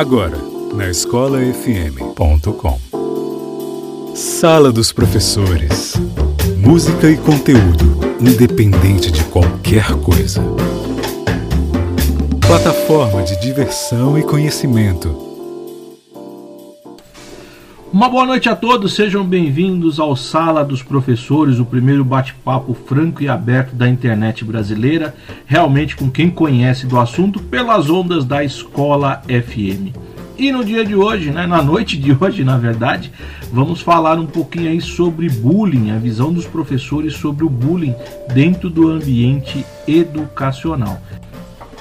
Agora, na escolafm.com. Sala dos Professores. Música e conteúdo, independente de qualquer coisa. Plataforma de diversão e conhecimento. Uma boa noite a todos, sejam bem-vindos ao Sala dos Professores, o primeiro bate-papo franco e aberto da internet brasileira, realmente com quem conhece do assunto pelas ondas da Escola FM. E no dia de hoje, né, na noite de hoje, na verdade, vamos falar um pouquinho aí sobre bullying, a visão dos professores sobre o bullying dentro do ambiente educacional.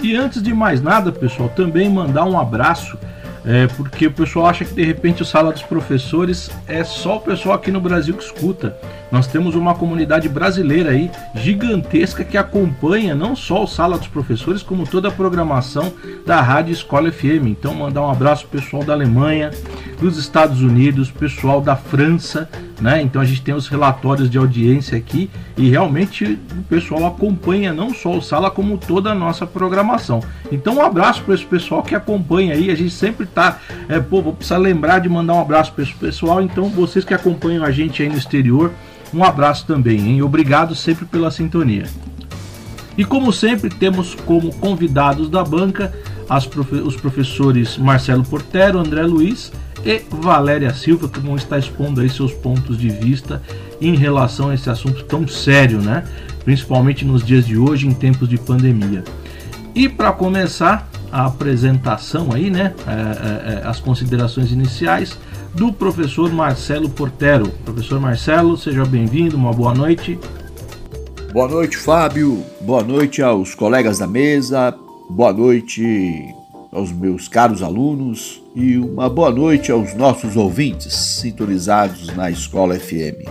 E antes de mais nada, pessoal, também mandar um abraço é, porque o pessoal acha que de repente o Sala dos Professores é só o pessoal aqui no Brasil que escuta. Nós temos uma comunidade brasileira aí gigantesca que acompanha não só o Sala dos Professores, como toda a programação da Rádio Escola FM. Então, mandar um abraço pro pessoal da Alemanha, dos Estados Unidos, pessoal da França, né? Então a gente tem os relatórios de audiência aqui e realmente o pessoal acompanha não só o Sala, como toda a nossa programação. Então, um abraço para esse pessoal que acompanha aí. A gente sempre tá, é, pô, vou precisar lembrar de mandar um abraço para esse pessoal. Então, vocês que acompanham a gente aí no exterior, um abraço também, hein? Obrigado sempre pela sintonia. E como sempre, temos como convidados da banca profe os professores Marcelo Portero, André Luiz e Valéria Silva, que vão estar expondo aí seus pontos de vista em relação a esse assunto tão sério, né? Principalmente nos dias de hoje, em tempos de pandemia. E para começar a apresentação aí, né? É, é, é, as considerações iniciais, do professor Marcelo Portero. Professor Marcelo, seja bem-vindo, uma boa noite. Boa noite, Fábio. Boa noite aos colegas da mesa. Boa noite aos meus caros alunos e uma boa noite aos nossos ouvintes sintonizados na Escola FM.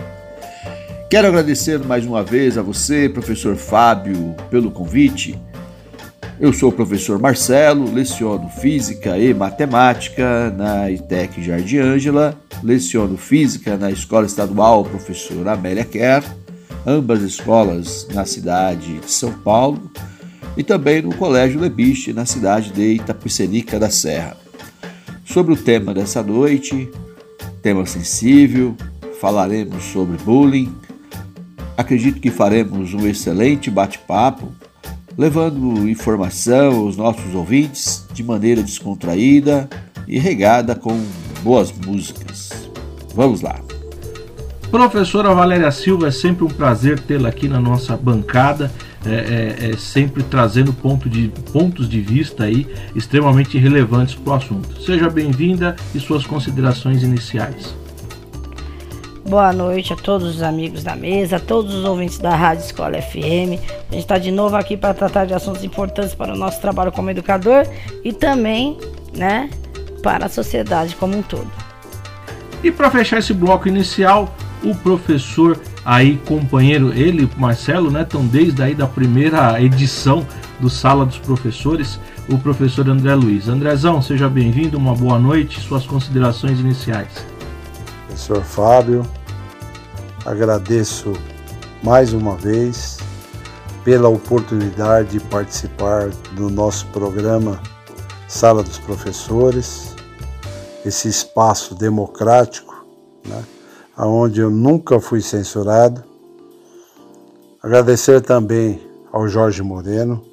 Quero agradecer mais uma vez a você, professor Fábio, pelo convite eu sou o professor Marcelo, leciono Física e Matemática na ITEC Jardim Ângela, leciono Física na Escola Estadual Professor Amélia Kerr, ambas escolas na cidade de São Paulo, e também no Colégio Lebiche, na cidade de Itapecerica da Serra. Sobre o tema dessa noite, tema sensível, falaremos sobre bullying. Acredito que faremos um excelente bate-papo levando informação aos nossos ouvintes de maneira descontraída e regada com boas músicas. Vamos lá! Professora Valéria Silva, é sempre um prazer tê-la aqui na nossa bancada. É, é, é, sempre trazendo ponto de, pontos de vista aí extremamente relevantes para o assunto. Seja bem-vinda e suas considerações iniciais. Boa noite a todos os amigos da mesa, a todos os ouvintes da Rádio Escola FM. A gente está de novo aqui para tratar de assuntos importantes para o nosso trabalho como educador e também, né, para a sociedade como um todo. E para fechar esse bloco inicial, o professor aí, companheiro, ele, Marcelo, né, estão desde aí da primeira edição do Sala dos Professores, o professor André Luiz. Andrezão, seja bem-vindo, uma boa noite, suas considerações iniciais. Professor Fábio, Agradeço mais uma vez pela oportunidade de participar do nosso programa Sala dos Professores, esse espaço democrático, né, onde eu nunca fui censurado. Agradecer também ao Jorge Moreno,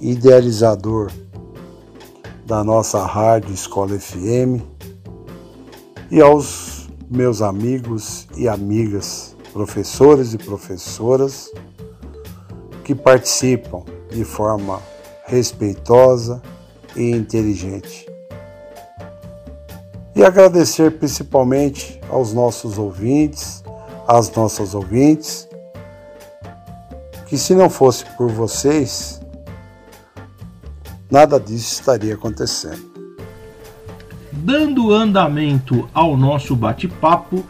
idealizador da nossa rádio Escola FM, e aos meus amigos e amigas, professores e professoras que participam de forma respeitosa e inteligente. E agradecer principalmente aos nossos ouvintes, às nossas ouvintes, que se não fosse por vocês, nada disso estaria acontecendo. Dando andamento ao nosso bate-papo,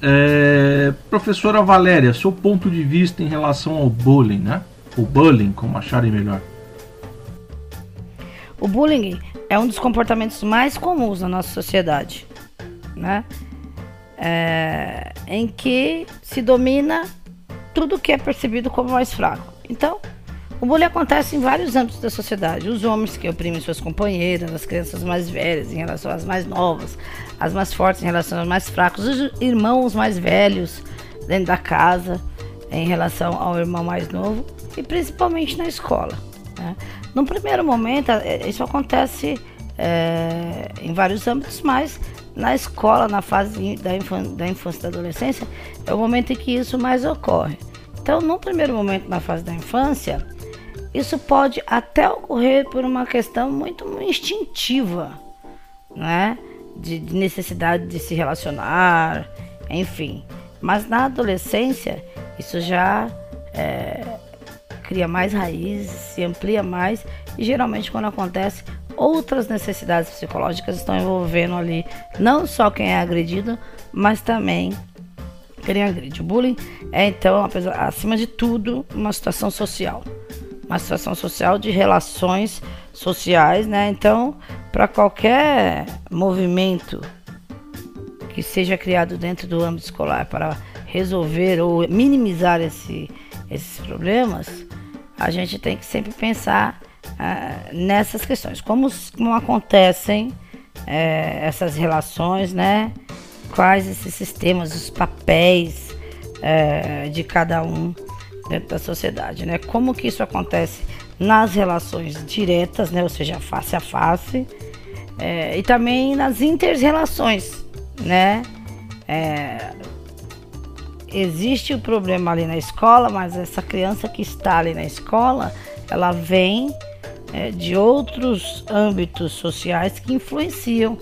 é, professora Valéria, seu ponto de vista em relação ao bullying, né? O bullying, como acharem melhor. O bullying é um dos comportamentos mais comuns na nossa sociedade, né? É, em que se domina tudo que é percebido como mais fraco. Então, O bullying acontece em vários âmbitos da sociedade. Os homens que oprimem suas companheiras, as crianças mais velhas em relação às mais novas, as mais fortes em relação aos mais fracos, os irmãos mais velhos dentro da casa em relação ao irmão mais novo e principalmente na escola. Né? No primeiro momento, é, isso acontece é, em vários âmbitos, mas na escola, na fase da, infância, da infância e da adolescência, é o momento em que isso mais ocorre. Então, no primeiro momento, na fase da infância, isso pode até ocorrer por uma questão muito instintiva, né? De, de necessidade de se relacionar, enfim. Mas na adolescência, isso já é, cria mais raízes, se amplia mais e geralmente quando acontece outras necessidades psicológicas estão envolvendo ali não só quem é agredido, mas também quem agride. O bullying é então, acima de tudo, uma situação social uma situação social de relações sociais, né? Então, para qualquer movimento que seja criado dentro do âmbito escolar para resolver ou minimizar esse, esses problemas, a gente tem que sempre pensar ah, nessas questões, como, como acontecem eh, essas relações, né? Quais esses sistemas, os papéis eh, de cada um dentro da sociedade, né? Como que isso acontece nas relações diretas, né? Ou seja, face a face, é, e também nas interrelações, né? Existe o problema ali na escola, mas essa criança que está ali na escola, ela vem é, de outros âmbitos sociais que influenciam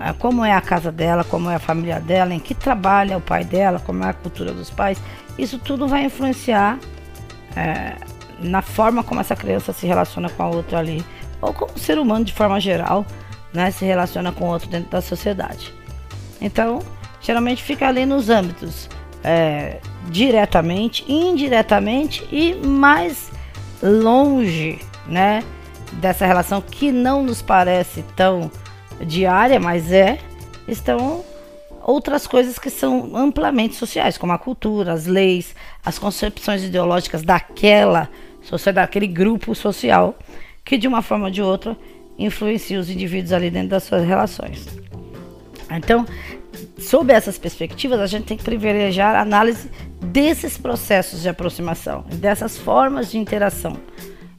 é, como é a casa dela, como é a família dela, em que trabalha o pai dela, como é a cultura dos pais isso tudo vai influenciar é, na forma como essa criança se relaciona com a outra ali, ou como o ser humano de forma geral né, se relaciona com o outro dentro da sociedade. Então, geralmente fica ali nos âmbitos é, diretamente, indiretamente e mais longe, né, dessa relação que não nos parece tão diária, mas é, estão outras coisas que são amplamente sociais, como a cultura, as leis, as concepções ideológicas daquela sociedade, daquele grupo social, que de uma forma ou de outra influencia os indivíduos ali dentro das suas relações. Então, sob essas perspectivas, a gente tem que privilegiar a análise desses processos de aproximação, dessas formas de interação.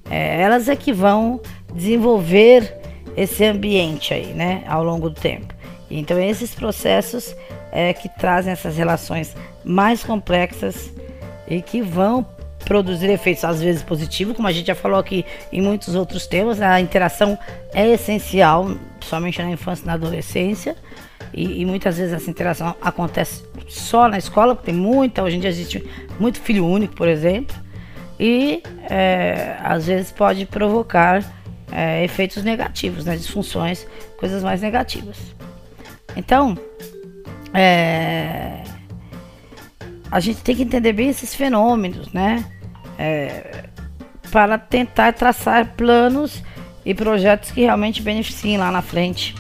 É, elas é que vão desenvolver esse ambiente aí, né, ao longo do tempo. Então, esses processos é que trazem essas relações mais complexas e que vão produzir efeitos às vezes positivos, como a gente já falou aqui em muitos outros temas. A interação é essencial, somente na infância e na adolescência. E, e, muitas vezes essa interação acontece só na escola, porque tem muita, hoje em dia existe muito filho único, por exemplo, e é, às vezes pode provocar é, efeitos negativos, né, disfunções, coisas mais negativas. Então, é, a gente tem que entender bem esses fenômenos, né? É, para tentar traçar planos e projetos que realmente beneficiem lá na frente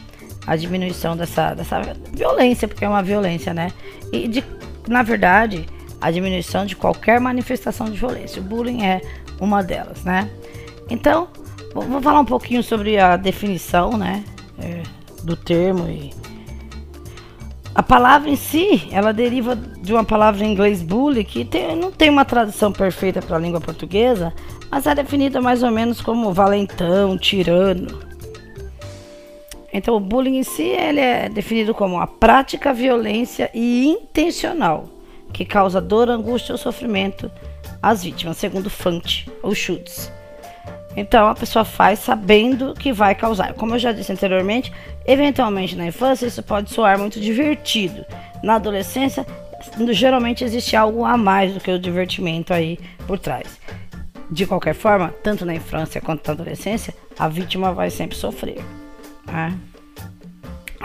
a diminuição dessa, dessa violência, porque é uma violência, né? E de, na verdade, a diminuição de qualquer manifestação de violência. O bullying é uma delas, né? Então, vou falar um pouquinho sobre a definição, né? É, do termo e a palavra em si, ela deriva de uma palavra em inglês bully, que tem, não tem uma tradução perfeita para a língua portuguesa, mas é definida mais ou menos como valentão, tirano. Então, o bullying em si ele é definido como a prática, violência e intencional que causa dor, angústia ou sofrimento às vítimas, segundo Fante ou Schutz. Então a pessoa faz sabendo que vai causar. Como eu já disse anteriormente, eventualmente na infância isso pode soar muito divertido. Na adolescência, geralmente existe algo a mais do que o divertimento aí por trás. De qualquer forma, tanto na infância quanto na adolescência, a vítima vai sempre sofrer. Né?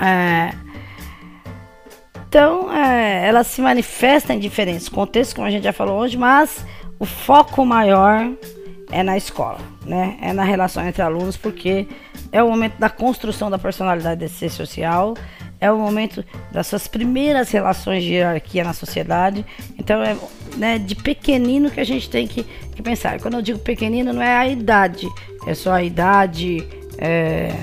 É... Então, é, ela se manifesta em diferentes contextos, como a gente já falou hoje, mas o foco maior é na escola, né? É na relação entre alunos, porque é o momento da construção da personalidade desse ser social, é o momento das suas primeiras relações de hierarquia na sociedade. Então, é né, de pequenino que a gente tem que, que, pensar. Quando eu digo pequenino, não é a idade, é só a idade é,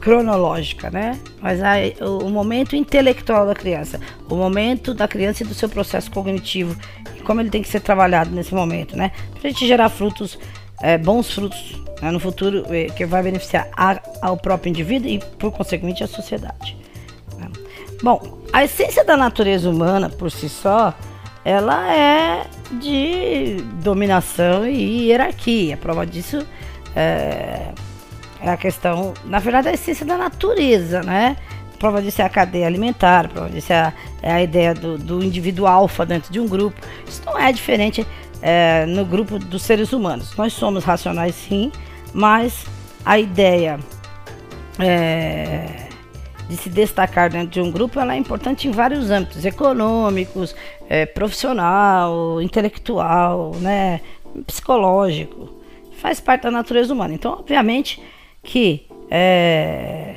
cronológica, né? Mas a, o, momento intelectual da criança, o momento da criança e do seu processo cognitivo, e como ele tem que ser trabalhado nesse momento, né? Para a gente gerar frutos, é, bons frutos né, no futuro, é, que vai beneficiar a, ao próprio indivíduo e, por consequente, a sociedade. Né? Bom, a essência da natureza humana, por si só, ela é de dominação e hierarquia. A prova disso é é a questão, na verdade, a essência da natureza, né? Prova disso é a cadeia alimentar, prova disso é a, é a ideia do, do indivíduo alfa dentro de um grupo. Isso não é diferente é, no grupo dos seres humanos. Nós somos racionais sim, mas a ideia é, de se destacar dentro de um grupo ela é importante em vários âmbitos econômicos, é, profissional, intelectual, né, psicológico. Faz parte da natureza humana. Então, obviamente, que é,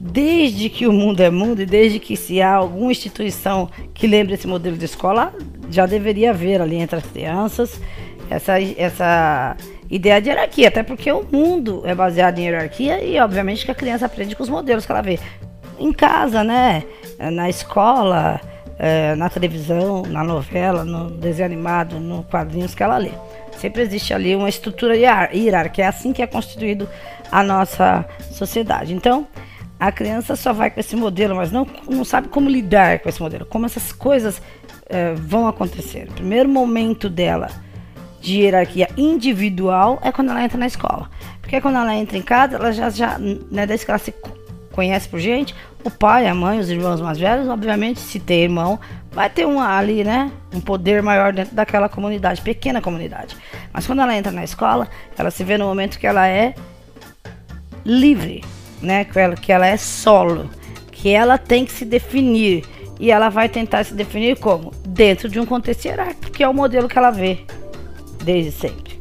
desde que o mundo é mundo e desde que se há alguma instituição que lembre esse modelo de escola, já deveria haver ali entre as crianças essa, essa ideia de hierarquia, até porque o mundo é baseado em hierarquia e obviamente que a criança aprende com os modelos que ela vê em casa, né, na escola, é, na televisão, na novela, no desenho animado, no quadrinhos que ela lê. Sempre existe ali uma estrutura hierárquica, é assim que é constituído a nossa sociedade. Então, a criança só vai com esse modelo, mas não, não sabe como lidar com esse modelo, como essas coisas é, vão acontecer. O primeiro momento dela de hierarquia individual é quando ela entra na escola. Porque quando ela entra em casa, ela já, já né, desde que ela se conhece por gente, o pai, a mãe, os irmãos mais velhos, obviamente, se tem irmão, vai ter um ali, né? Um poder maior dentro daquela comunidade, pequena comunidade. Mas quando ela entra na escola, ela se vê no momento que ela é livre, né? Que ela, que ela é solo, que ela tem que se definir. E ela vai tentar se definir como? Dentro de um contexto hierárquico, que é o modelo que ela vê desde sempre.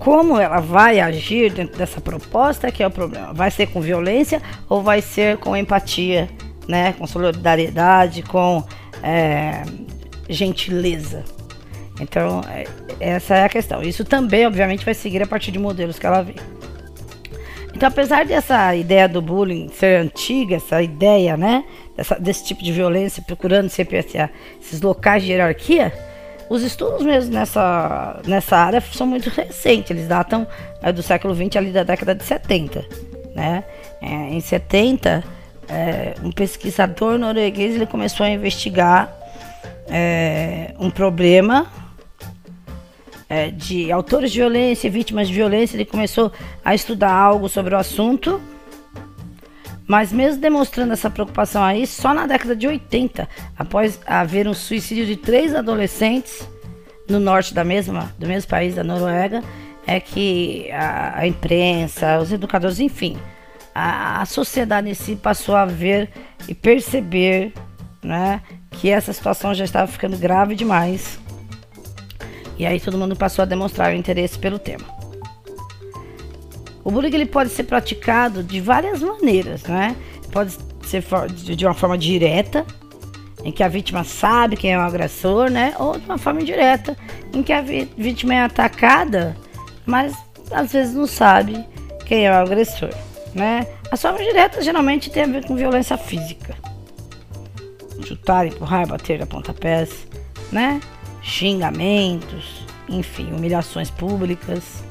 Como ela vai agir dentro dessa proposta que é o problema. Vai ser com violência ou vai ser com empatia, né? com solidariedade, com é, gentileza. Então, é, essa é a questão. Isso também, obviamente, vai seguir a partir de modelos que ela vê. Então, apesar dessa ideia do bullying ser antiga, essa ideia, né, dessa, desse tipo de violência, procurando sempre essa, esses locais de hierarquia, os estudos mesmo nessa, nessa área são muito recentes, eles datam é, do século XX ali da década de 70. Né? É, em 70, é, um pesquisador norueguês ele começou a investigar é, um problema é, de autores de violência, vítimas de violência, ele começou a estudar algo sobre o assunto mas mesmo demonstrando essa preocupação aí, só na década de 80, após haver um suicídio de três adolescentes no norte da mesma, do mesmo país, da Noruega, é que a, a imprensa, os educadores, enfim, a, a, sociedade em si passou a ver e perceber né, que essa situação já estava ficando grave demais. E aí todo mundo passou a demonstrar o interesse pelo tema. O bullying ele pode ser praticado de várias maneiras, né? Pode ser de uma forma direta, em que a vítima sabe quem é o agressor, né? Ou de uma forma indireta, em que a vítima é atacada, mas às vezes não sabe quem é o agressor, né? As formas diretas geralmente tem a ver com violência física. Chutar, empurrar, bater a pontapés, né? Xingamentos, enfim, humilhações públicas.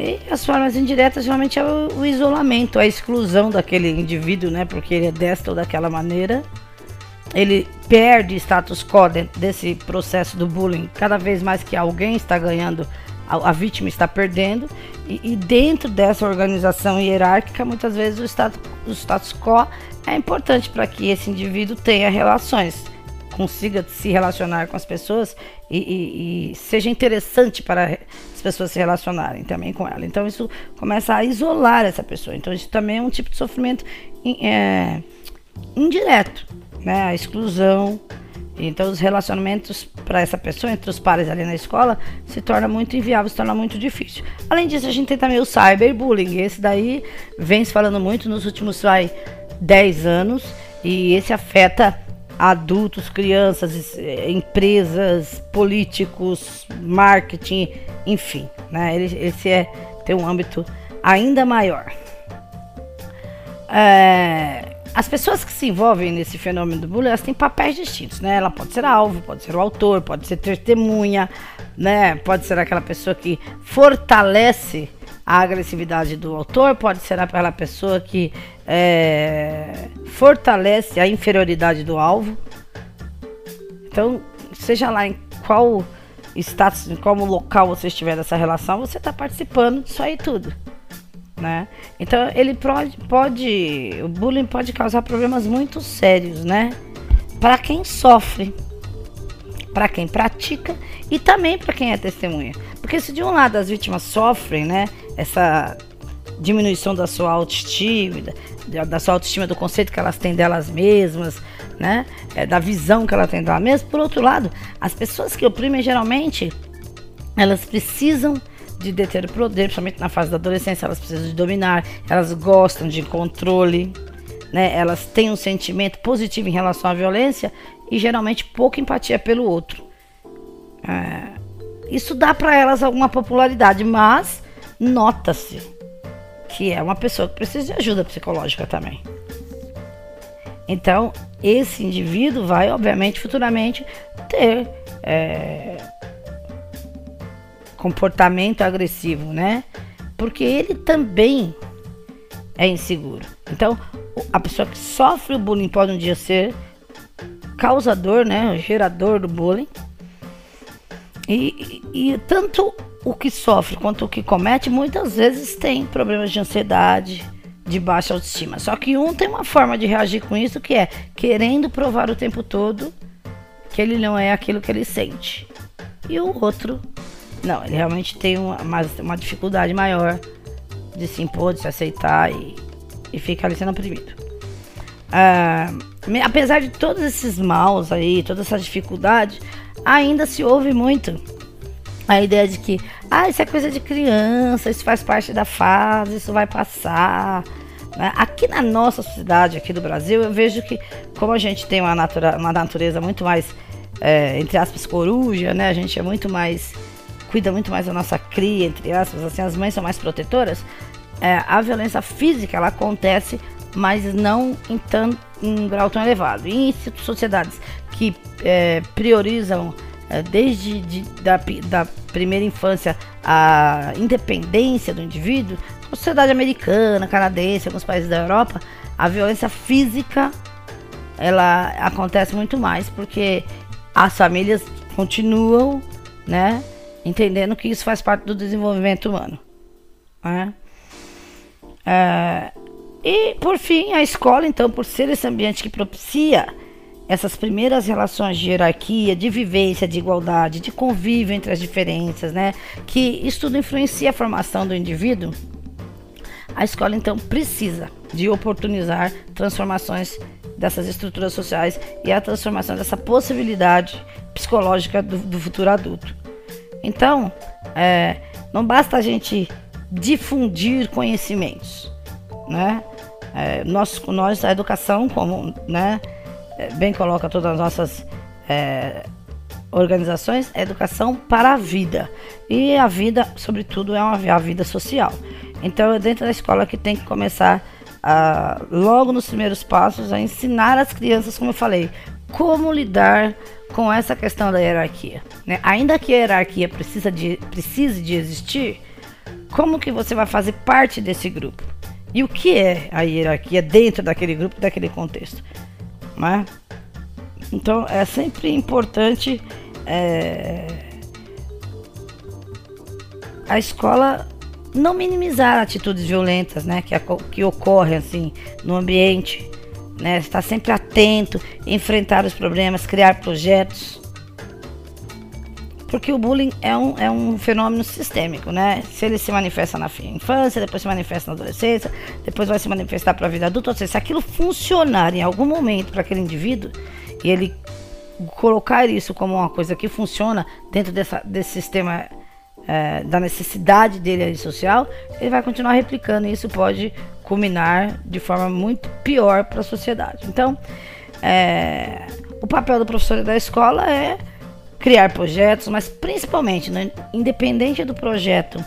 E as formas indiretas geralmente é o, isolamento, a exclusão daquele indivíduo, né? Porque ele é desta ou daquela maneira. Ele perde status quo dentro desse processo do bullying. Cada vez mais que alguém está ganhando, a, a vítima está perdendo. E, e, dentro dessa organização hierárquica, muitas vezes o status, o status quo é importante para que esse indivíduo tenha relações consiga se relacionar com as pessoas e, e, e, seja interessante para as pessoas se relacionarem também com ela. Então isso começa a isolar essa pessoa. Então isso também é um tipo de sofrimento é, indireto, né? A exclusão. Então os relacionamentos para essa pessoa entre os pares ali na escola se torna muito inviável, se torna muito difícil. Além disso, a gente tem também o cyberbullying. Esse daí vem se falando muito nos últimos vai, 10 anos e esse afeta adultos, crianças, eh, empresas, políticos, marketing, enfim, né? Ele, esse é tem um âmbito ainda maior. É, as pessoas que se envolvem nesse fenômeno do bullying, elas têm papéis distintos, né? Ela pode ser alvo, pode ser o autor, pode ser testemunha, né? Pode ser aquela pessoa que fortalece a agressividade do autor, pode ser aquela pessoa que é, fortalece a inferioridade do alvo. Então, seja lá em qual status, em qual local você estiver nessa relação, você está participando disso aí tudo né? Então ele pode, pode, o bullying pode causar problemas muito sérios, né? Para quem sofre, para quem pratica e também para quem é testemunha. Porque se de um lado as vítimas sofrem, né, essa diminuição da sua autoestima, da, sua autoestima, do conceito que elas têm delas mesmas, né, é, da visão que ela tem delas mesmas. Por outro lado, as pessoas que oprimem geralmente elas precisam de deter o poder, principalmente na fase da adolescência, elas precisam de dominar, elas gostam de controle, né? Elas têm um sentimento positivo em relação à violência e geralmente pouca empatia pelo outro. É, isso dá para elas alguma popularidade, mas nota-se que é uma pessoa que precisa de ajuda psicológica também. Então, esse indivíduo vai, obviamente, futuramente ter é, comportamento agressivo, né? Porque ele também é inseguro. Então, a pessoa que sofre o bullying pode um dia ser causador, né? O gerador do bullying. E, e, tanto o que sofre quanto o que comete muitas vezes tem problemas de ansiedade, de baixa autoestima. Só que um tem uma forma de reagir com isso que é querendo provar o tempo todo que ele não é aquilo que ele sente. E o outro não, ele realmente tem uma, uma dificuldade maior de se impor, de se aceitar e, e fica ali sendo oprimido. Ah, apesar de todos esses maus aí, toda essa dificuldade, ainda se ouve muito a ideia de que ah, isso é coisa de criança, isso faz parte da fase, isso vai passar. Né? Aqui na nossa sociedade, aqui do Brasil, eu vejo que como a gente tem uma, natura, uma natureza muito mais, é, entre aspas, coruja, né? A gente é muito mais cuida muito mais da nossa cria, entre aspas, assim, as mães são mais protetoras, é, a violência física ela acontece, mas não em, tanto, em grau tão elevado. Em sociedades que é, priorizam é, desde de, da, da primeira infância a independência do indivíduo, sociedade americana, canadense, alguns países da Europa, a violência física ela acontece muito mais porque as famílias continuam, né, entendendo que isso faz parte do desenvolvimento humano. Né? É, e por fim, a escola, então, por ser esse ambiente que propicia essas primeiras relações de hierarquia, de vivência, de igualdade, de convívio entre as diferenças, né? Que isso tudo influencia a formação do indivíduo. A escola então precisa de oportunizar transformações dessas estruturas sociais e a transformação dessa possibilidade psicológica do, do futuro adulto. Então, é, não basta a gente difundir conhecimentos, né? É, nós, nós, a educação, como né, é, bem coloca todas as nossas é, organizações, é educação para a vida. E a vida, sobretudo, é uma a vida social. Então, é dentro da escola que tem que começar, a, logo nos primeiros passos, a ensinar as crianças, como eu falei, como lidar com essa questão da hierarquia. Né? Ainda que a hierarquia precisa de, precise de existir, como que você vai fazer parte desse grupo? E o que é a hierarquia dentro daquele grupo, daquele contexto? Né? Então é sempre importante é, a escola não minimizar atitudes violentas né, que, que ocorrem assim, no ambiente né? Estar sempre atento, enfrentar os problemas, criar projetos. Porque o bullying é um, é um fenômeno sistêmico, né? Se ele se manifesta na infância, depois se manifesta na adolescência, depois vai se manifestar para a vida adulta. Ou seja, se aquilo funcionar em algum momento para aquele indivíduo e ele colocar isso como uma coisa que funciona dentro dessa, desse sistema é, da necessidade dele social, ele vai continuar replicando e isso pode culminar de forma muito pior para a sociedade. Então, é, o papel do professor da escola é criar projetos, mas principalmente, né, independente do projeto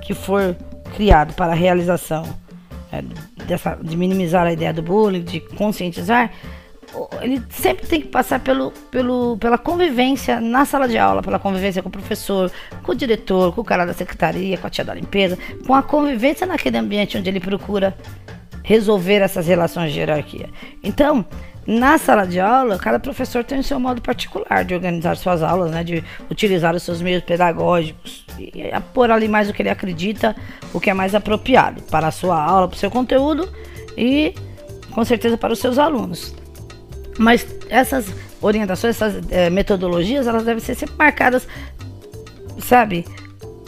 que for criado para a realização é, dessa, de minimizar a ideia do bullying, de conscientizar, ele sempre tem que passar pelo, pelo, pela convivência na sala de aula, pela convivência com o professor, com o diretor, com o cara da secretaria, com a tia da limpeza, com a convivência naquele ambiente onde ele procura resolver essas relações de hierarquia. Então, na sala de aula, cada professor tem o seu modo particular de organizar suas aulas, né, de utilizar os seus meios pedagógicos e pôr ali mais o que ele acredita, o que é mais apropriado para a sua aula, para o seu conteúdo e com certeza para os seus alunos. Mas essas orientações, essas é, metodologias, elas devem ser sempre marcadas, sabe?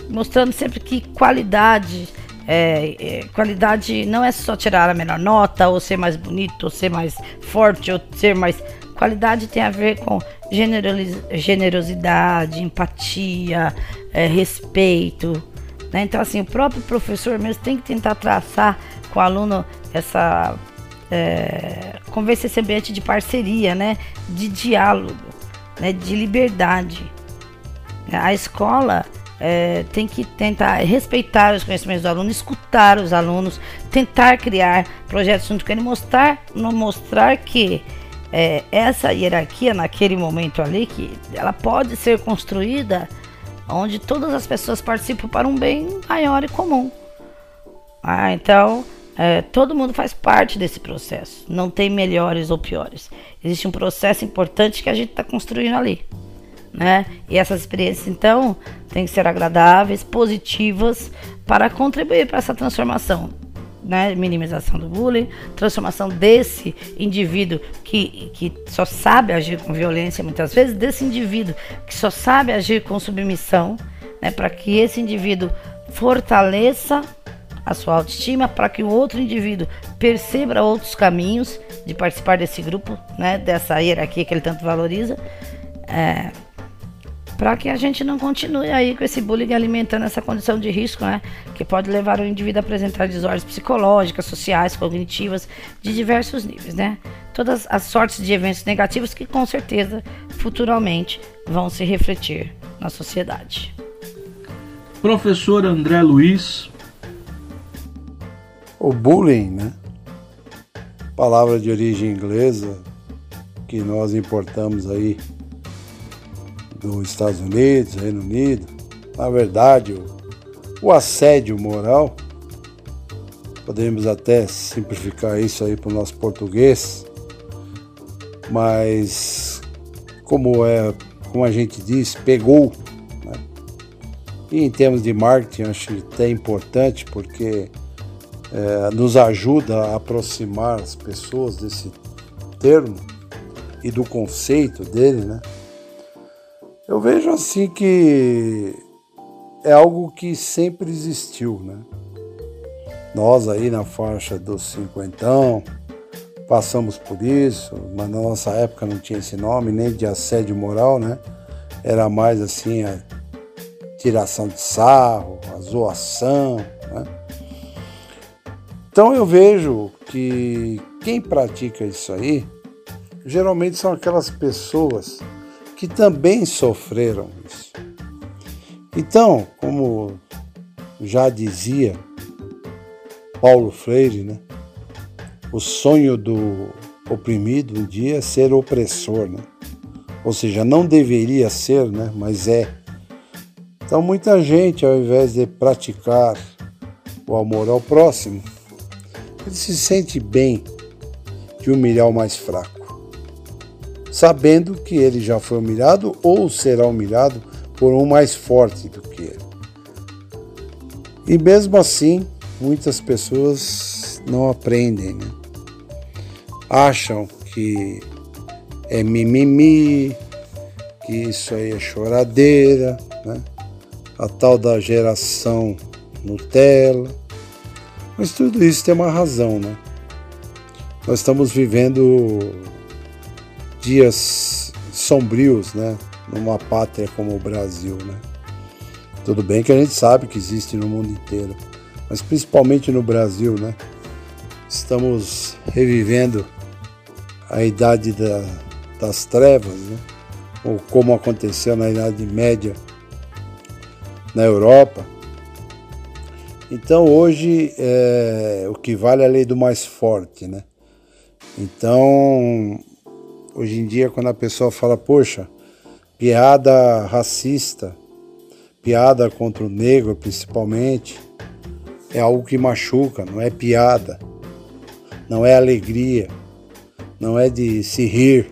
Mostrando sempre que qualidade, é, é, qualidade não é só tirar a menor nota, ou ser mais bonito, ou ser mais forte, ou ser mais. Qualidade tem a ver com generosidade, empatia, é, respeito. Né? Então, assim, o próprio professor mesmo tem que tentar traçar com o aluno essa é, convencer esse ambiente de parceria, né? De diálogo, né? De liberdade. A escola é, tem que tentar respeitar os conhecimentos do aluno, escutar os alunos, tentar criar projetos junto com ele, mostrar, mostrar que é, essa hierarquia naquele momento ali, que ela pode ser construída onde todas as pessoas participam para um bem maior e comum. Ah, então é, todo mundo faz parte desse processo. Não tem melhores ou piores. Existe um processo importante que a gente está construindo ali. Né? E essas experiências, então, têm que ser agradáveis, positivas, para contribuir para essa transformação. Né? Minimização do bullying, transformação desse indivíduo que, que só sabe agir com violência, muitas vezes, desse indivíduo que só sabe agir com submissão, né? para que esse indivíduo fortaleça a sua autoestima para que o outro indivíduo perceba outros caminhos de participar desse grupo, né, dessa hierarquia que ele tanto valoriza, é, para que a gente não continue aí com esse bullying alimentando essa condição de risco, né, que pode levar o indivíduo a apresentar desordens psicológicas, sociais, cognitivas, de diversos níveis, né? Todas as sortes de eventos negativos que com certeza futuramente vão se refletir na sociedade. Professor André Luiz, o bullying, né? Palavra de origem inglesa que nós importamos aí dos Estados Unidos, Reino Unido. Na verdade, o, o assédio moral, podemos até simplificar isso aí para o nosso português, mas como é, como a gente diz, pegou. Né? E em termos de marketing, acho até importante porque é, nos ajuda a aproximar as pessoas desse termo e do conceito dele, né? Eu vejo assim que é algo que sempre existiu, né? Nós aí na faixa dos cinquentão passamos por isso, mas na nossa época não tinha esse nome, nem de assédio moral, né? Era mais assim a tiração de sarro, a zoação, né? Então eu vejo que quem pratica isso aí geralmente são aquelas pessoas que também sofreram isso. Então, como já dizia Paulo Freire, né? O sonho do oprimido um dia é ser opressor, né? Ou seja, não deveria ser, né? Mas é. Então muita gente, ao invés de praticar o amor ao próximo, ele se sente bem de humilhar o mais fraco, sabendo que ele já foi humilhado ou será humilhado por um mais forte do que ele. E mesmo assim, muitas pessoas não aprendem, né? acham que é mimimi, que isso aí é choradeira, né? a tal da geração Nutella mas tudo isso tem uma razão, né? Nós estamos vivendo dias sombrios, né? Numa pátria como o Brasil, né? Tudo bem que a gente sabe que existe no mundo inteiro, mas principalmente no Brasil, né? Estamos revivendo a idade da das trevas, né? ou como aconteceu na Idade Média na Europa. Então hoje é, o que vale é a lei do mais forte, né? Então hoje em dia quando a pessoa fala, poxa, piada racista, piada contra o negro principalmente, é algo que machuca, não é piada, não é alegria, não é de se rir.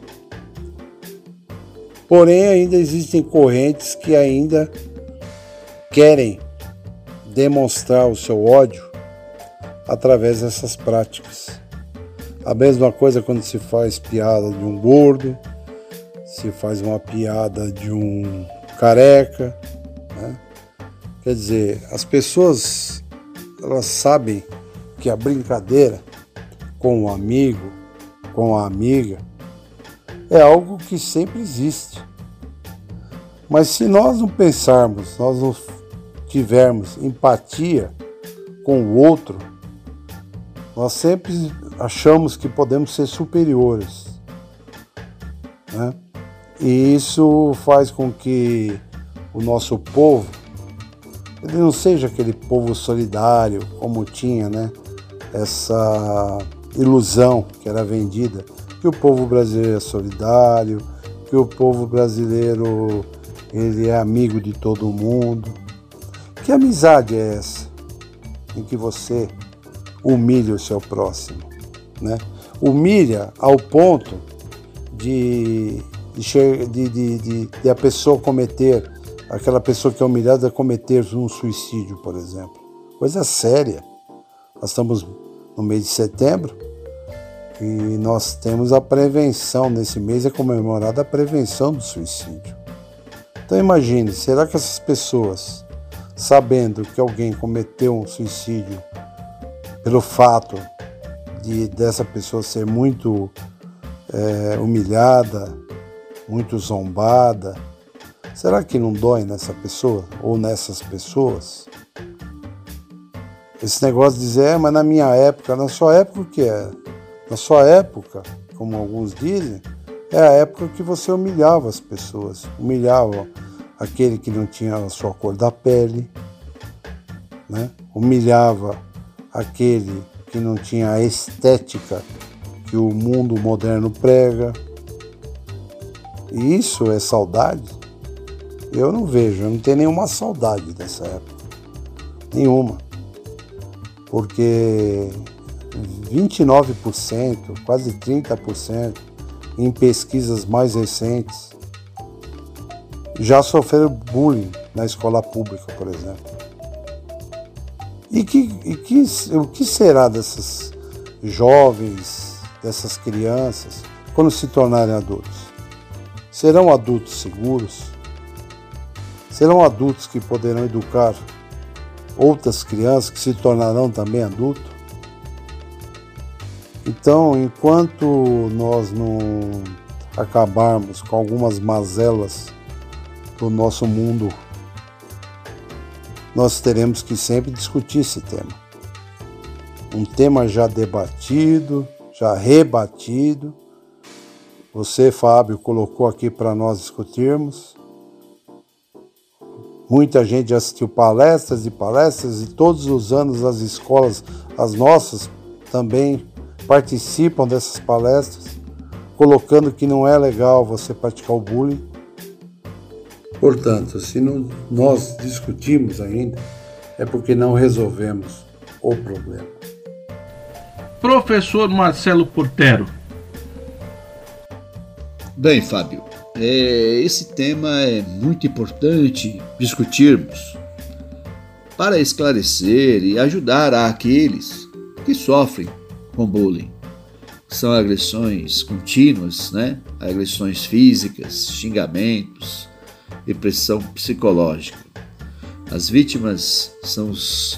Porém, ainda existem correntes que ainda querem demonstrar o seu ódio através dessas práticas. A mesma coisa quando se faz piada de um gordo, se faz uma piada de um careca, né? Quer dizer, as pessoas elas sabem que a brincadeira com o amigo, com a amiga, é algo que sempre existe. Mas se nós não pensarmos, nós não tivermos empatia com o outro, nós sempre achamos que podemos ser superiores. Né? E isso faz com que o nosso povo ele não seja aquele povo solidário como tinha, né? Essa ilusão que era vendida que o povo brasileiro é solidário, que o povo brasileiro ele é amigo de todo mundo. Que amizade é essa em que você humilha o seu próximo, né? Humilha ao ponto de, de, de, de, a pessoa cometer, aquela pessoa que é humilhada cometer um suicídio, por exemplo. Coisa séria. Nós estamos no mês de setembro, e nós temos a prevenção, nesse mês é comemorada a prevenção do suicídio. Então imagine, será que essas pessoas, sabendo que alguém cometeu um suicídio pelo fato de dessa pessoa ser muito é, humilhada, muito zombada, será que não dói nessa pessoa ou nessas pessoas? Esse negócio de dizer, é, mas na minha época, na sua época o que é? Na sua época, como alguns dizem, é a época que você humilhava as pessoas, humilhava aquele que não tinha a sua cor da pele, né? humilhava aquele que não tinha a estética que o mundo moderno prega. E isso é saudade? Eu não vejo, eu não tenho nenhuma saudade dessa época. Nenhuma. Porque 29%, quase 30% em pesquisas mais recentes já sofreram bullying na escola pública, por exemplo. E, que, e que, o que será dessas jovens, dessas crianças, quando se tornarem adultos? Serão adultos seguros? Serão adultos que poderão educar outras crianças que se tornarão também adultos? Então, enquanto nós não acabarmos com algumas mazelas do nosso mundo, nós teremos que sempre discutir esse tema. Um tema já debatido, já rebatido. Você, Fábio, colocou aqui para nós discutirmos. Muita gente assistiu palestras e palestras e todos os anos as escolas, as nossas, também participam dessas palestras, colocando que não é legal você praticar o bullying. Portanto, se não, nós discutimos ainda, é porque não resolvemos o problema. Professor Marcelo Portero. Bem, Fábio, é, esse tema é muito importante discutirmos para esclarecer e ajudar aqueles que sofrem com bullying. São agressões contínuas, né? agressões físicas, xingamentos e pressão psicológica. As vítimas são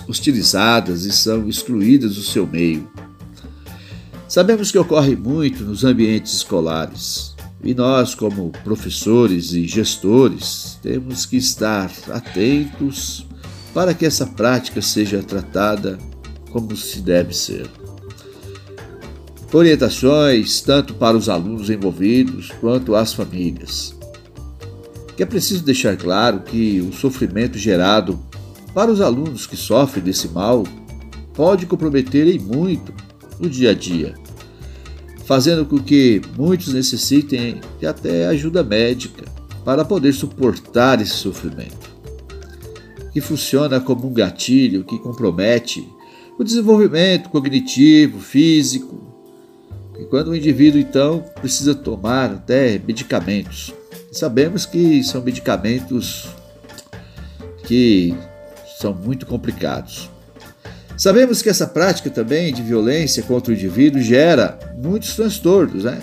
hostilizadas e são excluídas do seu meio. Sabemos que ocorre muito nos ambientes escolares e nós, como professores e gestores, temos que estar atentos para que essa prática seja tratada como se deve ser. orientações tanto para os alunos envolvidos quanto às famílias. Que é preciso deixar claro que o sofrimento gerado para os alunos que sofrem desse mal pode comprometer em muito o dia a dia, fazendo com que muitos necessitem de até ajuda médica para poder suportar esse sofrimento, que funciona como um gatilho que compromete o desenvolvimento cognitivo, físico, e quando o indivíduo então precisa tomar até medicamentos. Sabemos que são medicamentos que são muito complicados. Sabemos que essa prática também de violência contra o indivíduo gera muitos transtornos, né?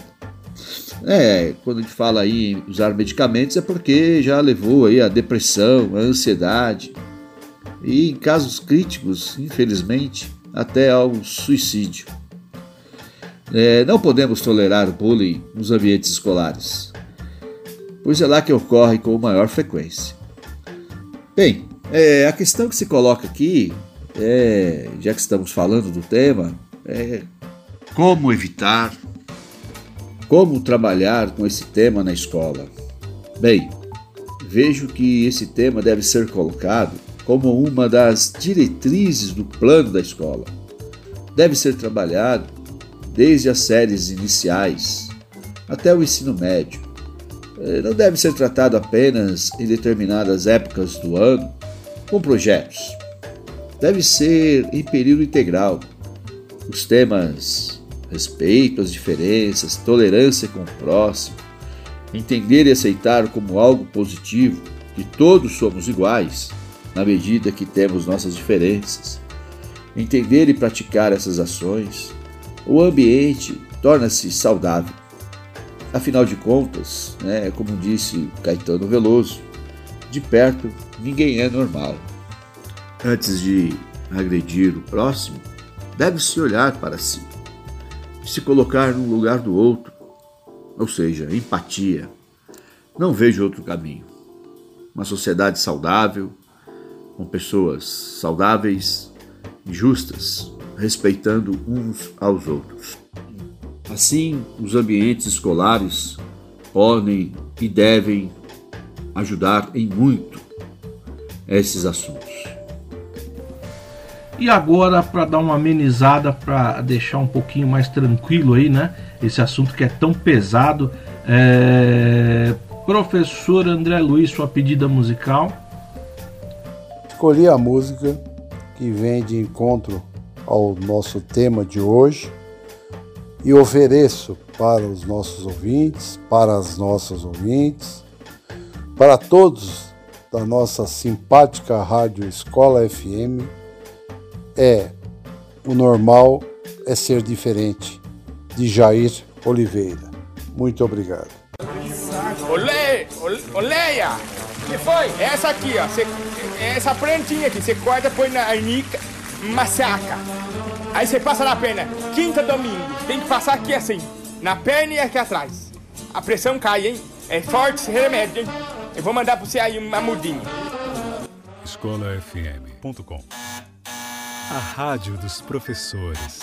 É, quando a gente fala aí em usar medicamentos é porque já levou aí a depressão, a ansiedade e em casos críticos, infelizmente, até ao suicídio. É, não podemos tolerar o bullying nos ambientes escolares, pois é lá que ocorre com maior frequência. Bem, é, a questão que se coloca aqui é, já que estamos falando do tema, é como evitar, como trabalhar com esse tema na escola. Bem, vejo que esse tema deve ser colocado como uma das diretrizes do plano da escola. Deve ser trabalhado desde as séries iniciais até o ensino médio. É, não deve ser tratado apenas em determinadas épocas do ano com projetos deve ser em período integral. Os temas respeito às diferenças, tolerância com o próximo, entender e aceitar como algo positivo que todos somos iguais na medida que temos nossas diferenças, entender e praticar essas ações, o ambiente torna-se saudável. Afinal de contas, né, como disse Caetano Veloso, de perto ninguém é normal. Antes de agredir o próximo, deve-se olhar para si, se colocar no lugar do outro, ou seja, empatia. Não vejo outro caminho. Uma sociedade saudável, com pessoas saudáveis e justas, respeitando uns aos outros. Assim, os ambientes escolares podem e devem ajudar em muito esses assuntos. E agora, para dar uma amenizada, para deixar um pouquinho mais tranquilo aí, né? Esse assunto que é tão pesado. É... Professor André Luiz, sua pedida musical? Escolhi a música que vem de encontro ao nosso tema de hoje e ofereço para os nossos ouvintes, para as nossas ouvintes, para todos da nossa simpática Rádio Escola FM é O Normal é Ser Diferente, de Jair Oliveira. Muito obrigado. Olé, oleia! que foi? Essa aqui, ó. Cê, essa prantinha aqui, você corta, põe na arnica, massacra. Aí você passa na perna. Quinta, domingo. Tem que passar aqui assim. Na perna e aqui atrás. A pressão cai, hein? É forte esse remédio, hein? Eu vou mandar pra você aí uma mudinha. escolafm.com a Rádio dos Professores.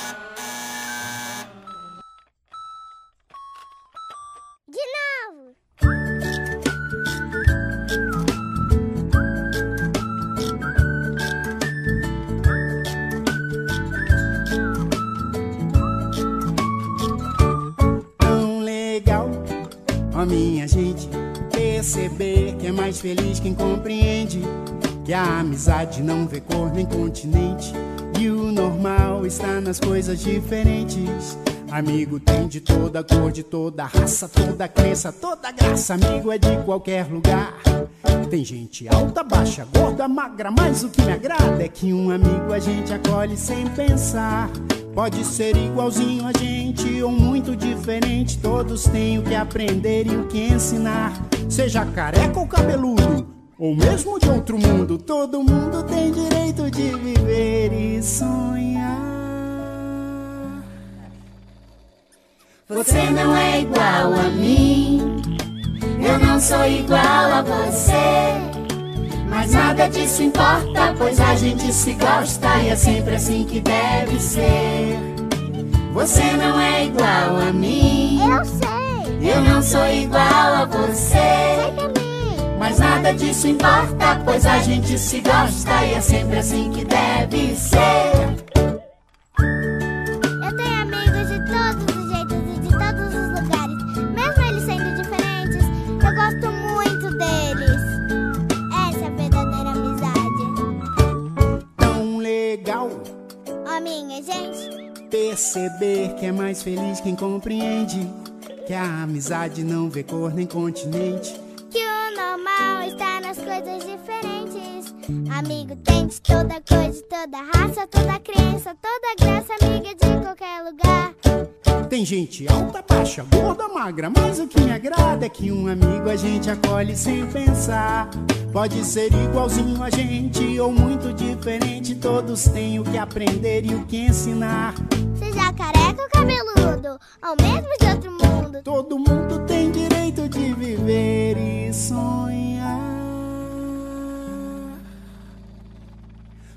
Feliz quem compreende que a amizade não vê cor nem continente e o normal está nas coisas diferentes. Amigo tem de toda cor, de toda raça, toda crença, toda graça. Amigo é de qualquer lugar. Tem gente alta, baixa, gorda, magra, mas o que me agrada é que um amigo a gente acolhe sem pensar. Pode ser igualzinho a gente ou muito diferente. Todos têm o que aprender e o que ensinar. Seja careca ou cabeludo, ou mesmo de outro mundo, todo mundo tem direito de viver e sonhar. Você não é igual a mim, eu não sou igual a você. Mas nada disso importa, pois a gente se gosta e é sempre assim que deve ser. Você não é igual a mim. Eu sei. Eu não sou igual a você. Mas nada disso importa, pois a gente se gosta e é sempre assim que deve ser. Eu tenho amigos de todos os jeitos e de todos os lugares. Mesmo eles sendo diferentes, eu gosto muito deles. Essa é a verdadeira amizade. Tão legal Ó, minha gente. perceber que é mais feliz quem compreende. Que a amizade não vê cor nem continente. Que o normal está nas coisas diferentes. Amigo tem de toda coisa, de toda raça, toda crença, toda graça, amiga de qualquer lugar. Tem gente alta, baixa, gorda, magra, mas o que me agrada é que um amigo a gente acolhe sem pensar. Pode ser igualzinho a gente ou muito diferente, todos têm o que aprender e o que ensinar. Seja careca ou cabeludo, ou mesmo de outro mundo. Todo mundo tem direito de viver e sonhar.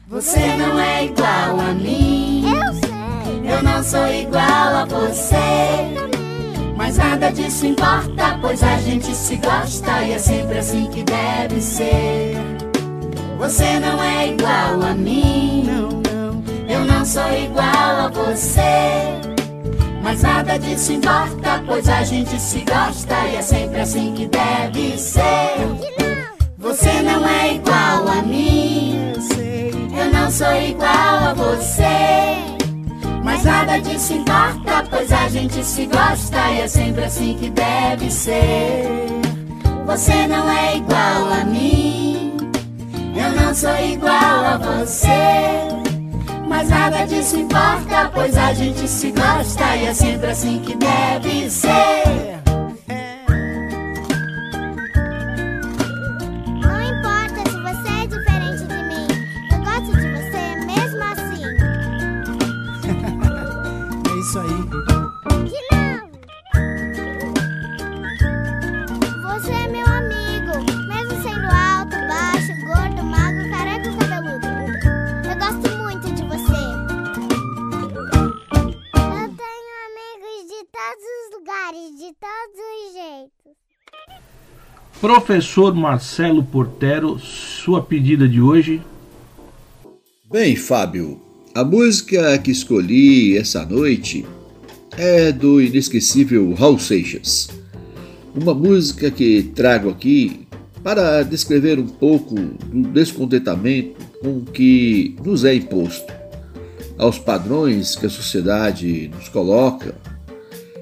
Você não é igual a mim. Eu sei. Eu não sou igual a você. Mas nada disso importa, pois a gente se gosta e é sempre assim que deve ser. Você não é igual a mim. Não, não, Eu não sou igual a você. Mas nada disso importa, pois a gente se gosta e é sempre assim que deve ser. Você não é igual a mim. Não sou igual a você. Mas nada disso importa, pois a gente se gosta e é sempre assim que deve ser. Você não é igual a mim. Eu não sou igual a você. Mas nada disso importa, pois a gente se gosta e é sempre assim que deve ser. Professor Marcelo Portero, sua pedida de hoje. Bem, Fábio, a música que escolhi essa noite é do inesquecível Raul Seixas. Uma música que trago aqui para descrever um pouco do descontentamento com que nos é imposto, aos padrões que a sociedade nos coloca,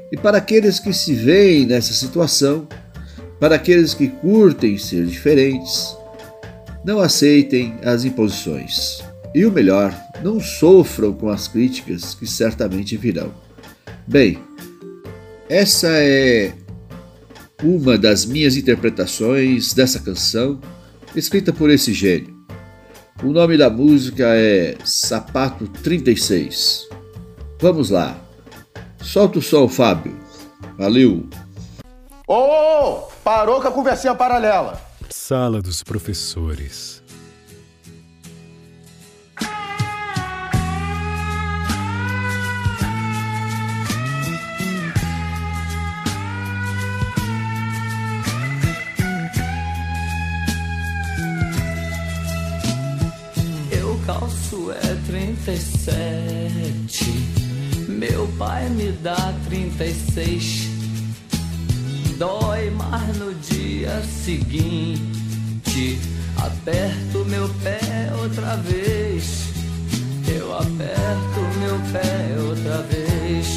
e para aqueles que se veem nessa situação, para aqueles que curtem ser diferentes, não aceitem as imposições. E o melhor, não sofram com as críticas que certamente virão. Bem, essa é uma das minhas interpretações dessa canção, escrita por esse gênio. O nome da música é Sapato 36. Vamos lá. Solta o som, Fábio. Valeu. Ô, parou com a conversinha paralela. Sala dos professores. Eu calço é 37. Meu pai me dá 36. Dói mais no dia seguinte. Aperto meu pé outra vez. Eu aperto meu pé outra vez.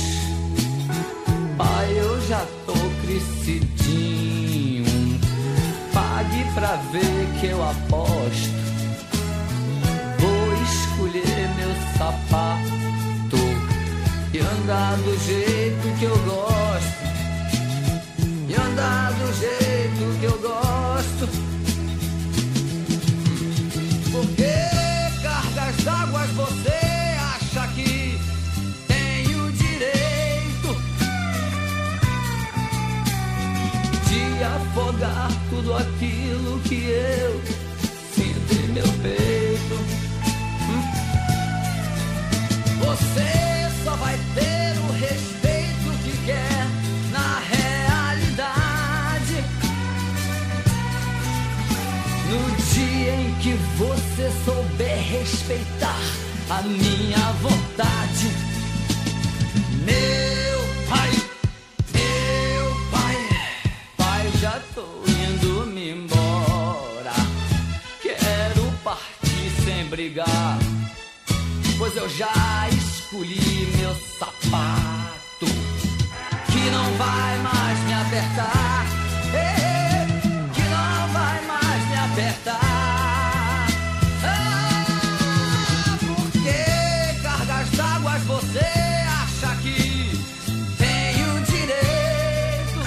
Pai, eu já tô crescidinho. Pague pra ver que eu aposto. Vou escolher meu sapato e andar do jeito que eu gosto. tudo aquilo que eu sinto em meu peito. Hum? Você só vai ter o respeito que quer na realidade. No dia em que você souber respeitar a minha vontade, meu. Pois eu já escolhi meu sapato que não vai mais me apertar. que não vai mais me apertar. Ah, por que cargas d'água você acha que tem o direito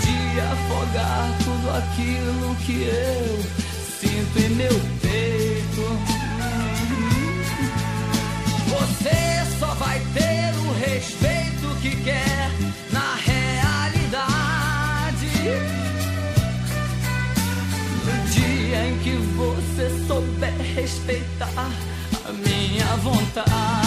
de afogar tudo aquilo que eu sinto em meu peito? Você só vai ter o respeito que quer na realidade. No dia em que você souber respeitar a minha vontade.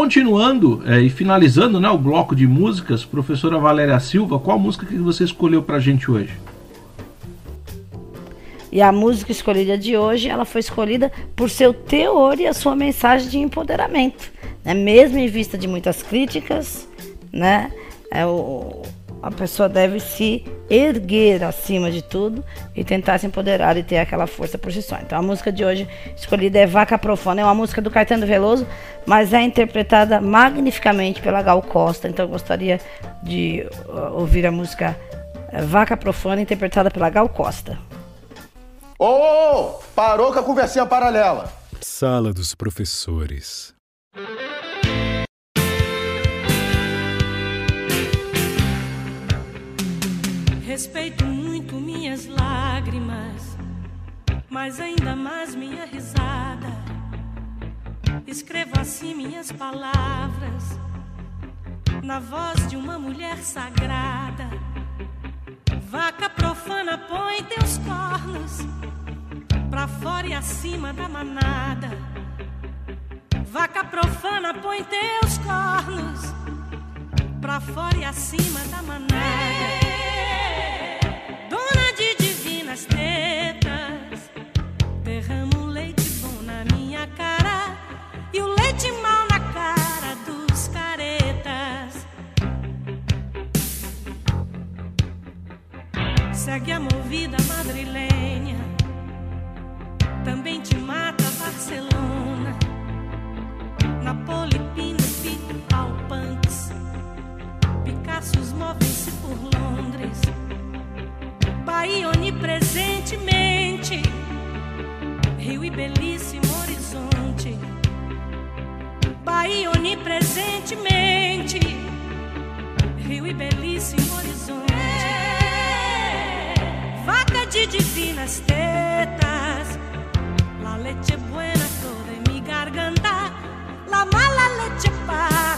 Continuando é, e finalizando né, o bloco de músicas, professora Valéria Silva, qual música que você escolheu pra gente hoje? E a música escolhida de hoje, ela foi escolhida por seu teor e a sua mensagem de empoderamento, né? Mesmo em vista de muitas críticas, né? É o, a pessoa deve se erguer acima de tudo e tentar se empoderar e ter aquela força por si só. Então a música de hoje escolhida é Vaca Profana, é uma música do Caetano Veloso, mas é interpretada magnificamente pela Gal Costa. Então eu gostaria de uh, ouvir a música eh, Vaca Profana interpretada pela Gal Costa. Ô, ô, ô, parou com a conversinha paralela. Sala dos professores. Respeito muito minhas lágrimas, mas ainda mais minha risada. Escrevo assim minhas palavras, na voz de uma mulher sagrada. Vaca profana, põe teus cornos pra fora e acima da manada. Vaca profana, põe teus cornos pra fora e acima da manada. Divinas tetas, um leite bom na minha cara e o leite mal na cara dos caretas. Segue a movida madrilenha, também te mata Barcelona, Napoli, Pino, Pito, Alpantes. Picassos movem-se por Londres. Bahia onipresentemente. Rio e belíssimo horizonte. Bahia onipresentemente. Rio e belíssimo horizonte. Vaca de divinas tetas. La leche buena toda en mi garganta. La mala leche para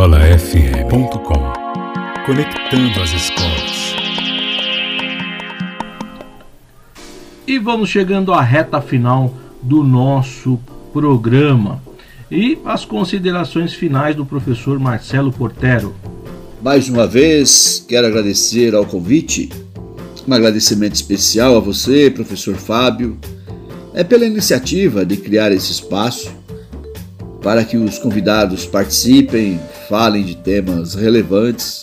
escolafm.com Conectando as escolas. E vamos chegando à reta final do nosso programa. E as considerações finais do professor Marcelo Portero. Mais uma vez, quero agradecer ao convite. Um agradecimento especial a você, professor Fábio, é pela iniciativa de criar esse espaço para que os convidados participem, falem de temas relevantes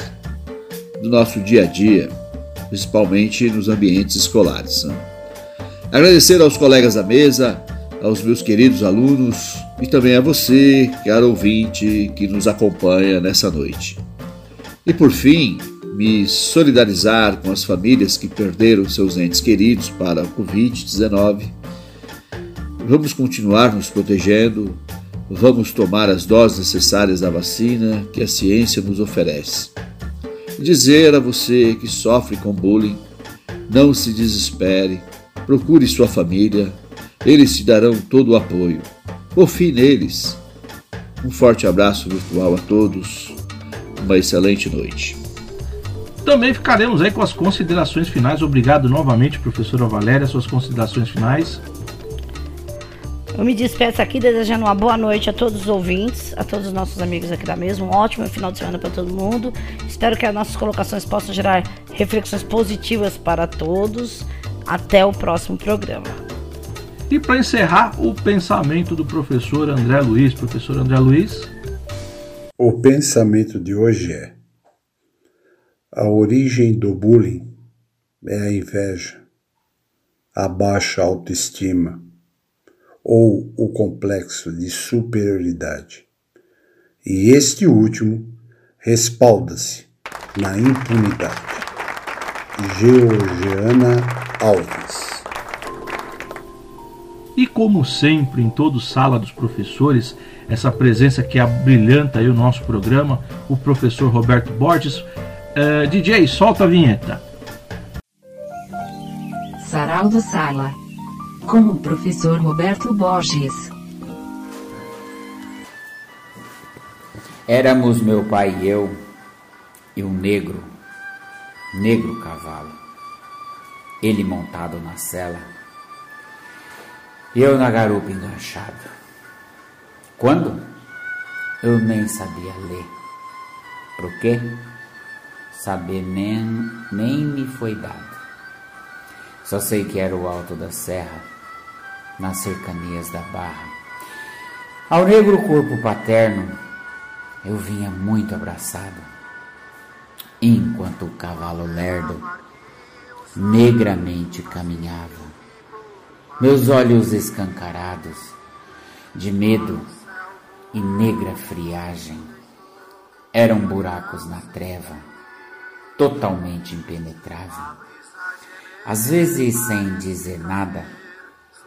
do nosso dia a dia, principalmente nos ambientes escolares. Né? Agradecer aos colegas da mesa, aos meus queridos alunos e também a você, caro ouvinte, que nos acompanha nessa noite. E por fim, me solidarizar com as famílias que perderam seus entes queridos para o Covid-19. Vamos continuar nos protegendo, vamos tomar as doses necessárias da vacina que a ciência nos oferece. Dizer a você que sofre com bullying, não se desespere Procure sua família, eles te darão todo o apoio. Confie neles. Um forte abraço virtual a todos. Uma excelente noite. Também ficaremos aí com as considerações finais. Obrigado novamente, professora Valéria, suas considerações finais. Eu me despeço aqui desejando uma boa noite a todos os ouvintes, a todos os nossos amigos aqui da mesa, um ótimo final de semana para todo mundo. Espero que as nossas colocações possam gerar reflexões positivas para todos. Até o próximo programa. E para encerrar, o pensamento do professor André Luiz. Professor André Luiz. O pensamento de hoje é: a origem do bullying é a inveja, a baixa autoestima ou o complexo de superioridade. E este último respalda-se na impunidade. Georgiana Alves. E como sempre, em todo Sala dos Professores, essa presença que abrilhanta aí o nosso programa, o professor Roberto Borges. Uh, eh, DJ, solta a vinheta. Sarau do Sala. Com o professor Roberto Borges. Éramos meu pai e eu e um negro negro cavalo, ele montado na cela, eu na garupa enganchado. Quando? Eu nem sabia ler. Por quê? Saber nem, nem me foi dado. Só sei que era o alto da serra, nas cercanias da barra. Ao negro corpo paterno, eu vinha muito abraçado enquanto o cavalo lerdo negramente caminhava. Meus olhos escancarados, de medo e negra friagem, eram buracos na treva, totalmente impenetrável. Às vezes, sem dizer nada,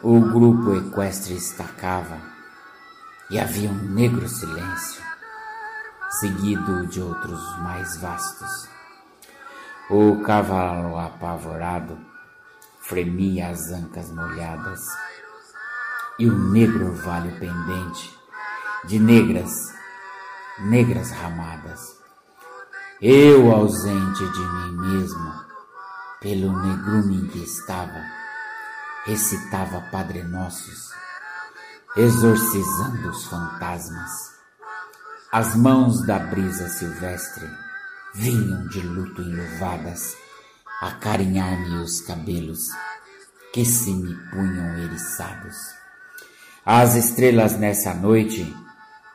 o grupo equestre estacava e havia um negro silêncio seguido de outros mais vastos. O cavalo apavorado fremia as ancas molhadas e o negro orvalho pendente de negras, negras ramadas. Eu, ausente de mim mesmo, pelo negrume que estava, recitava Padre Nossos, exorcizando os fantasmas as mãos da brisa silvestre vinham de luto enluvadas acarinhar-me os cabelos que se me punham eriçados. As estrelas nessa noite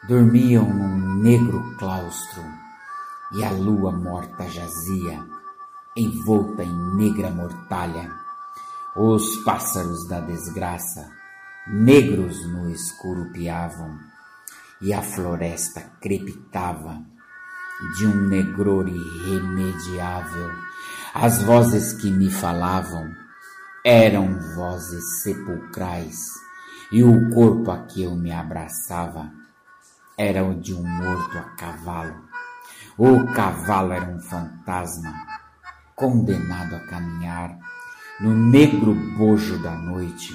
dormiam num negro claustro e a lua morta jazia envolta em negra mortalha. Os pássaros da desgraça, negros no escuro piavam e a floresta crepitava de um negror irremediável. As vozes que me falavam eram vozes sepulcrais, e o corpo a que eu me abraçava era o de um morto a cavalo. O cavalo era um fantasma, condenado a caminhar no negro bojo da noite,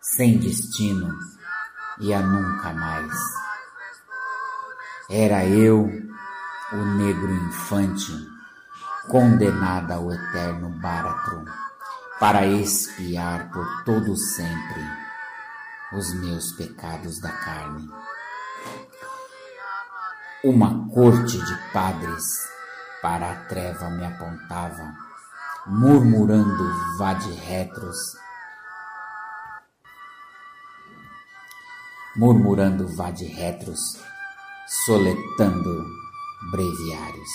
sem destino e a nunca mais. Era eu, o negro infante, condenado ao eterno báratro, para expiar por todo sempre os meus pecados da carne. Uma corte de padres para a treva me apontava, murmurando vade-retros, murmurando vade-retros, soletando breviários.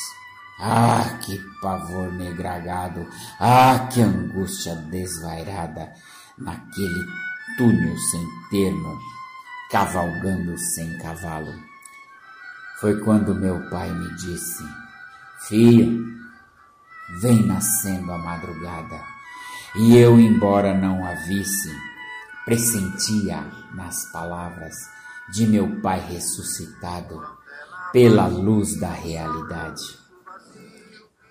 Ah, que pavor negragado! Ah, que angústia desvairada naquele túnel sem termo, cavalgando sem cavalo. Foi quando meu pai me disse: Filho, vem nascendo a madrugada. E eu, embora não a visse, pressentia nas palavras de meu pai ressuscitado pela luz da realidade.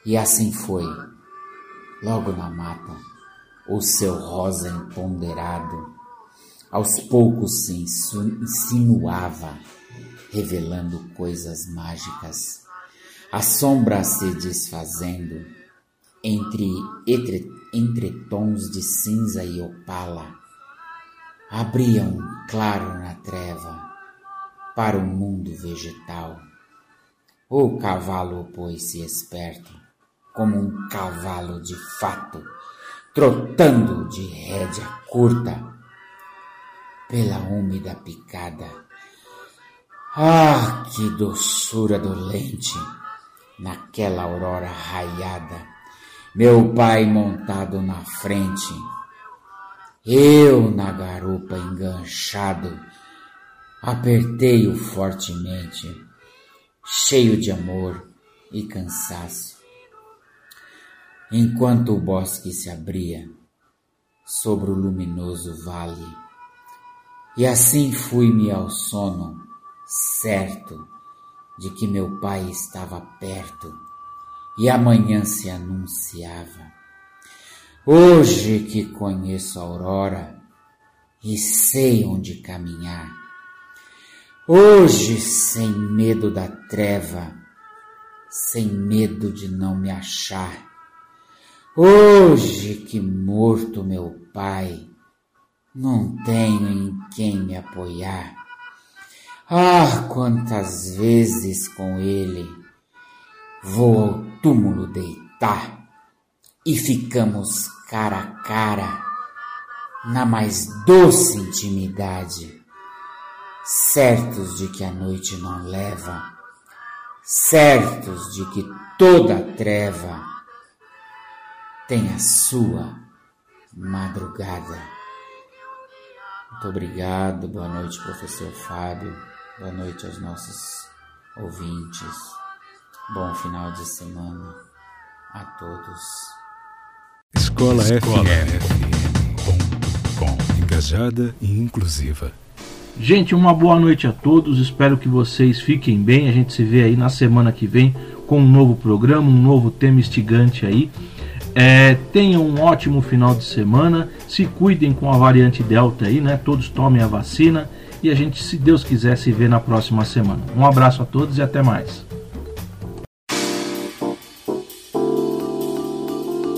E assim foi, logo na mata, o seu rosa empoderado, aos poucos se insinuava, revelando coisas mágicas, a sombra se desfazendo entre, entre, entre tons de cinza e opala, abria um claro na treva para o mundo vegetal. O cavalo pôs-se esperto, como um cavalo de fato, trotando de rédea curta pela úmida picada. Ah, que doçura dolente naquela aurora raiada, meu pai montado na frente, eu na garupa enganchado, apertei-o fortemente, cheio de amor e cansaço. Enquanto o bosque se abria sobre o luminoso vale, e assim fui-me ao sono, certo de que meu pai estava perto e amanhã se anunciava. Hoje que conheço a aurora e sei onde caminhar, hoje sem medo da treva, sem medo de não me achar, hoje que morto meu pai, não tenho em quem me apoiar. Ah, quantas vezes com ele vou ao túmulo deitar e ficamos cara a cara na mais doce intimidade, certos de que a noite não leva, certos de que toda treva tem a sua madrugada. Muito obrigado, boa noite, professor Fábio, boa noite aos nossos ouvintes, bom final de semana a todos. Escola, Escola FM.com Engajada e inclusiva. Gente, uma boa noite a todos. Espero que vocês fiquem bem. A gente se vê aí na semana que vem com um novo programa, um novo tema instigante aí. É, tenham um ótimo final de semana. Se cuidem com a variante Delta aí, né? Todos tomem a vacina. E a gente, se Deus quiser, se vê na próxima semana. Um abraço a todos e até mais.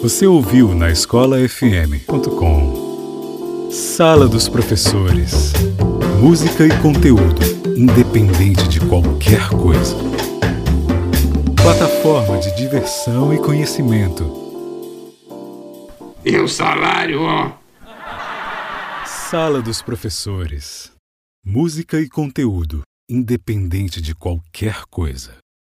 Você ouviu na escolafm.com Sala dos Professores. Música e conteúdo, independente de qualquer coisa. Plataforma de diversão e conhecimento. E o salário, ó. Sala dos Professores. Música e conteúdo, independente de qualquer coisa.